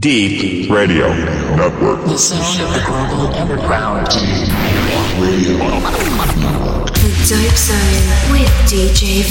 Deep Radio Network. The sound of the global underground. Deep Radio The Dope Zone with DJ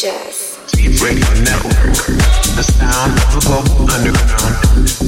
Deep Radio Network, the sound of a global underground.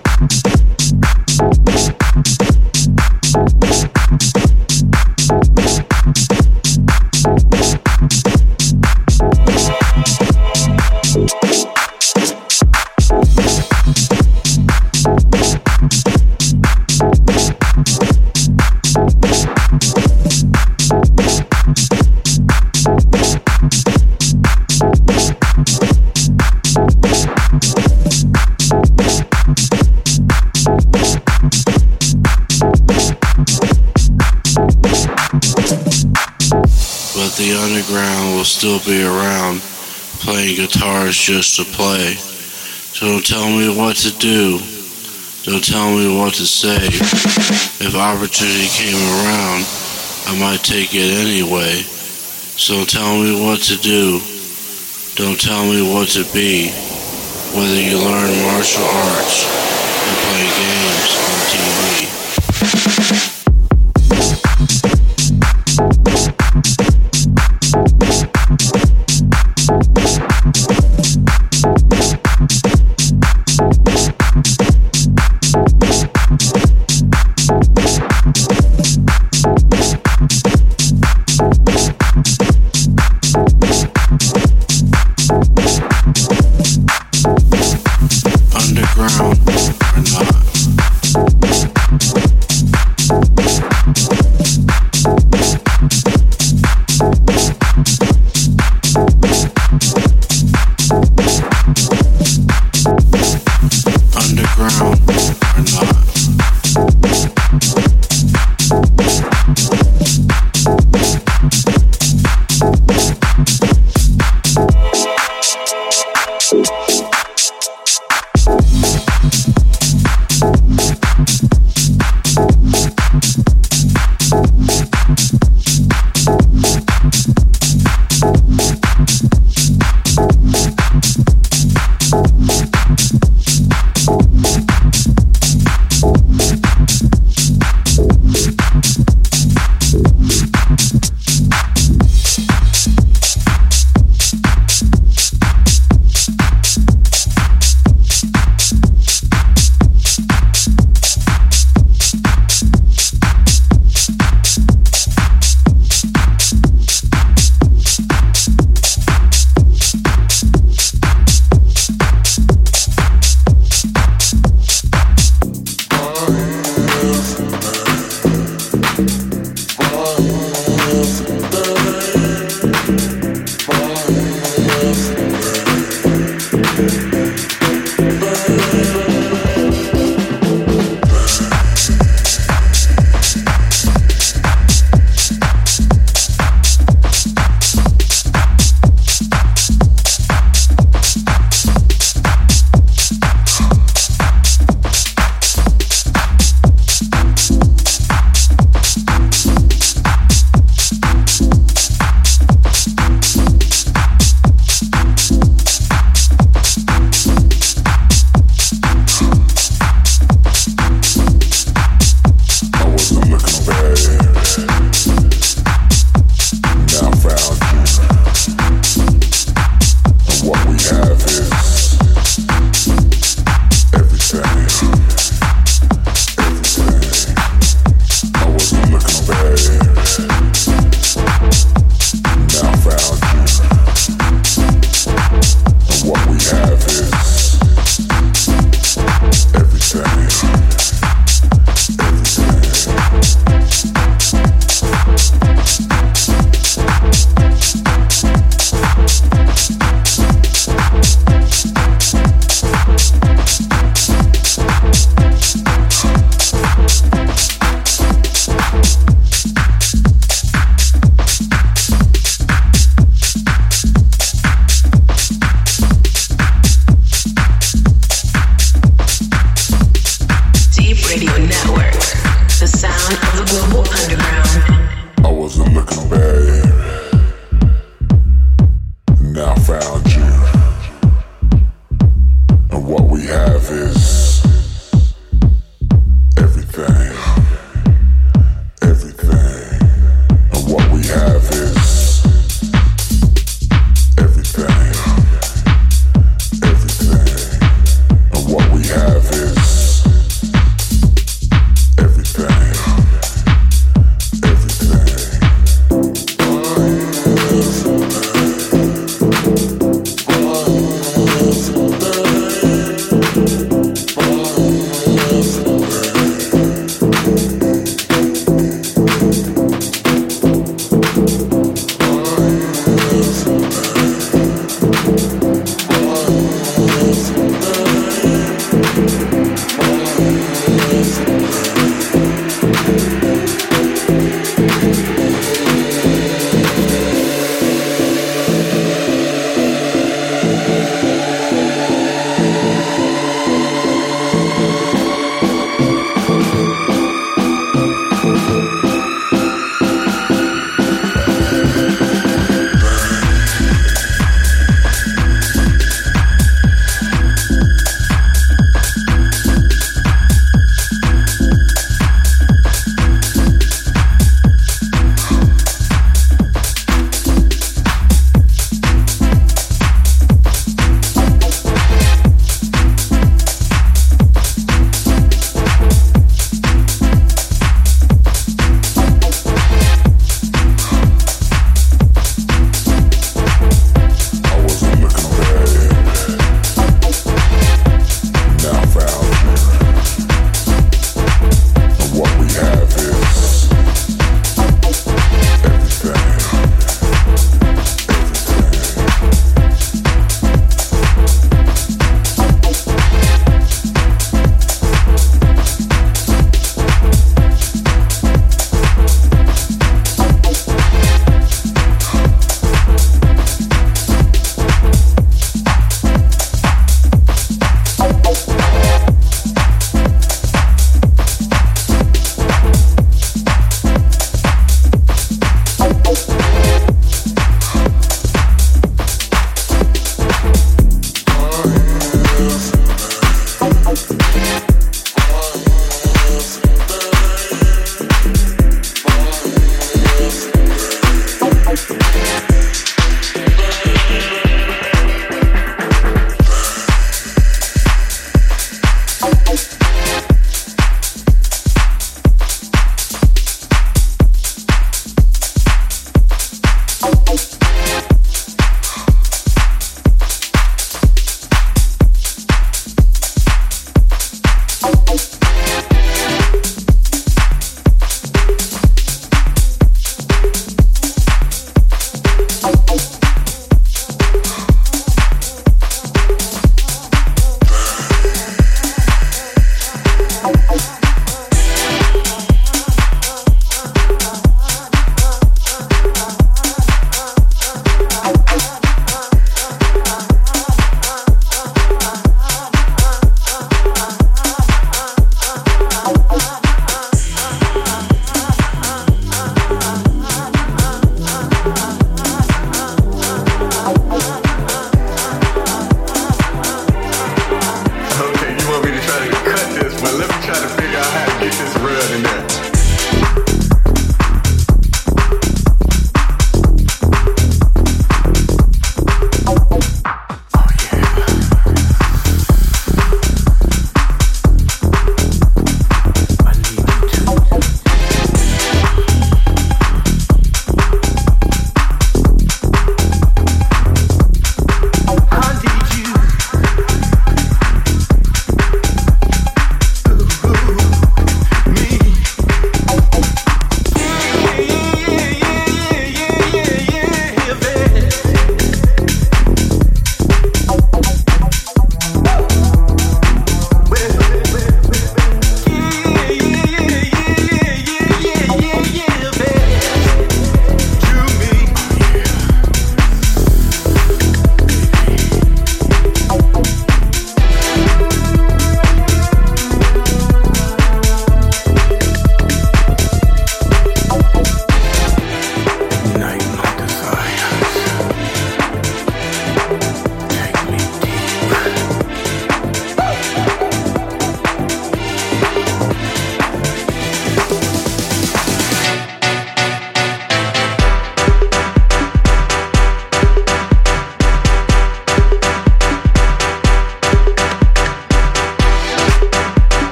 still be around playing guitars just to play. So don't tell me what to do. Don't tell me what to say. If opportunity came around, I might take it anyway. So don't tell me what to do. Don't tell me what to be. Whether you learn martial arts or play games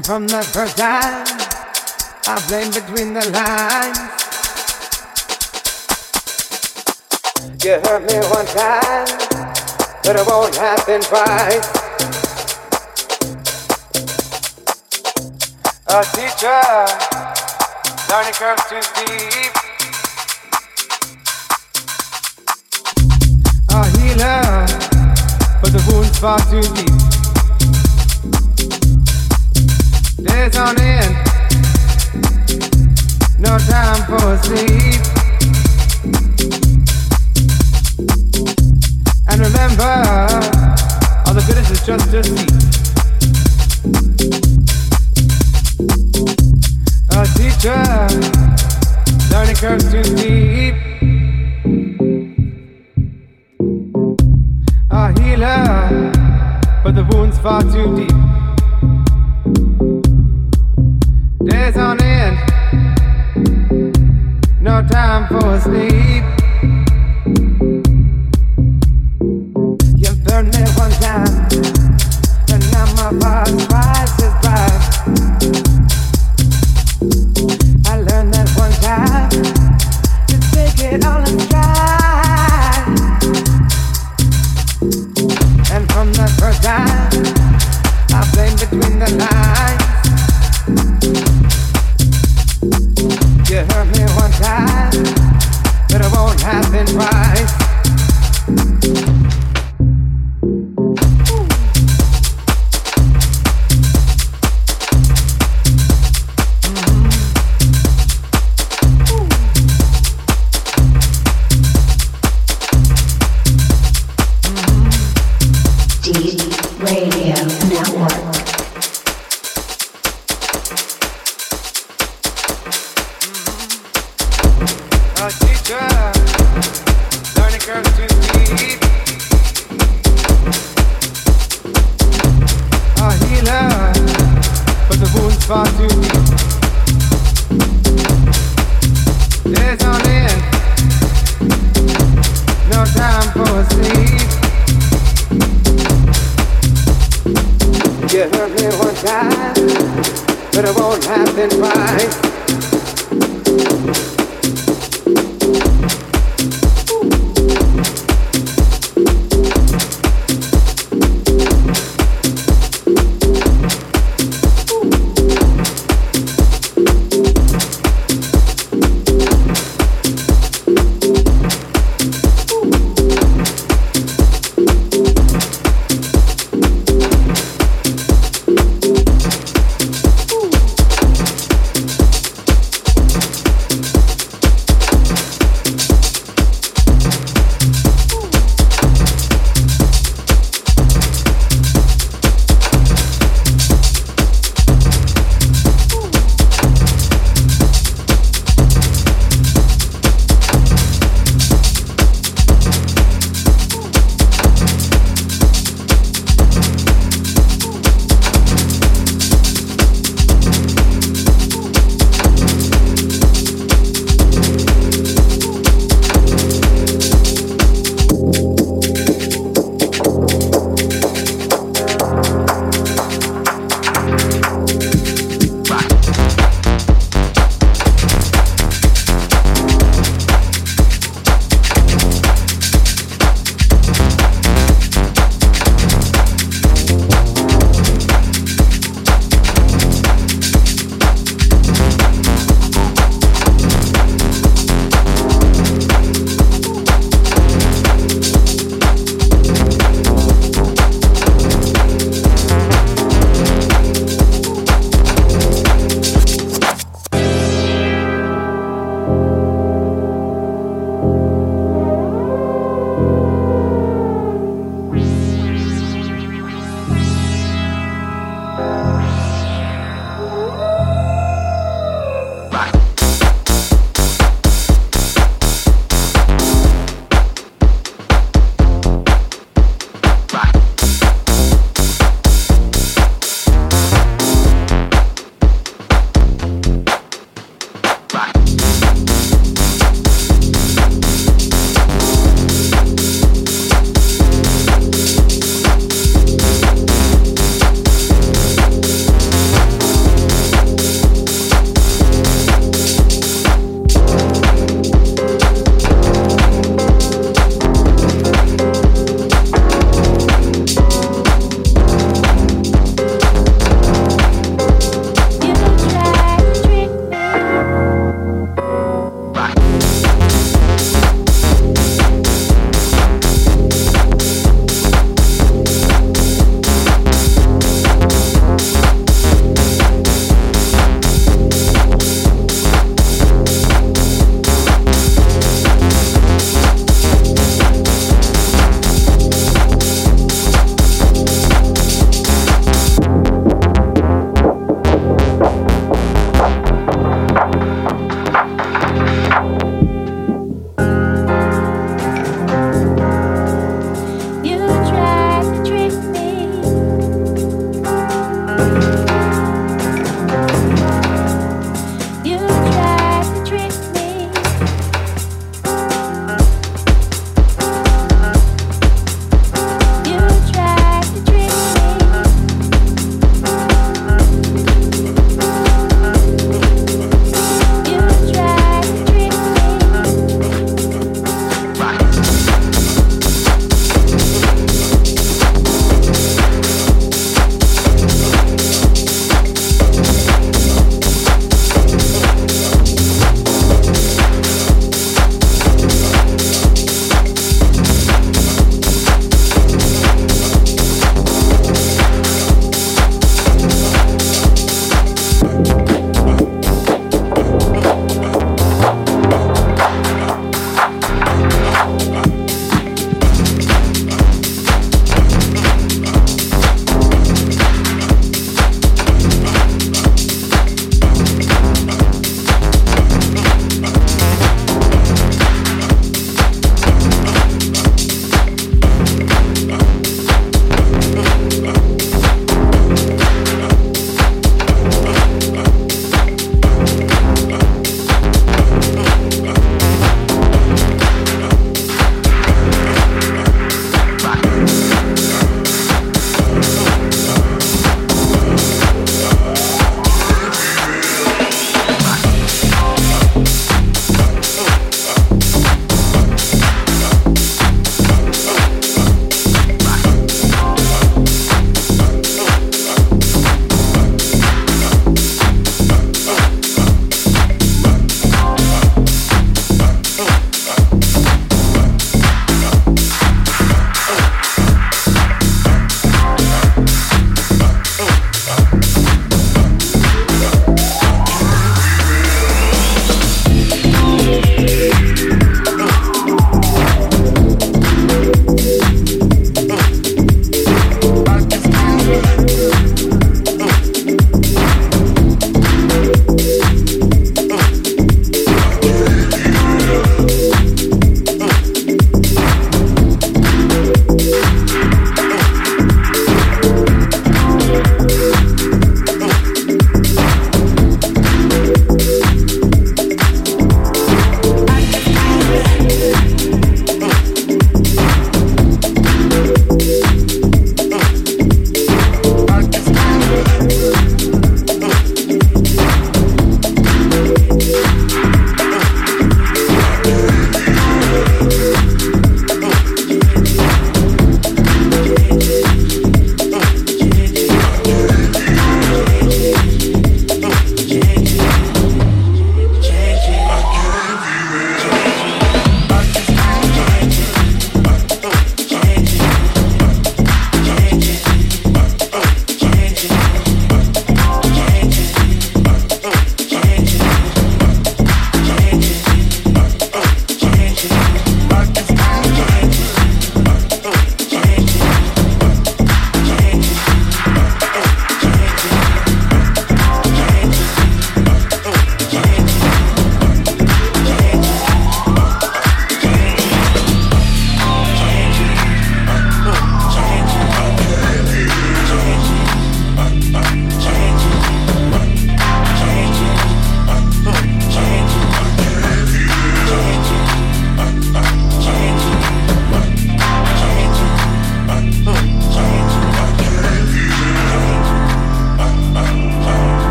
from the first time I played between the lines. You hurt me one time, but it won't happen twice. A teacher, learning curves too steep. A healer, but the wounds far too deep. Days on end. No time for sleep. And remember, all the goodness is just a seed. A teacher, learning curves too deep. A healer, but the wound's far too deep. Days on end. No time for sleep.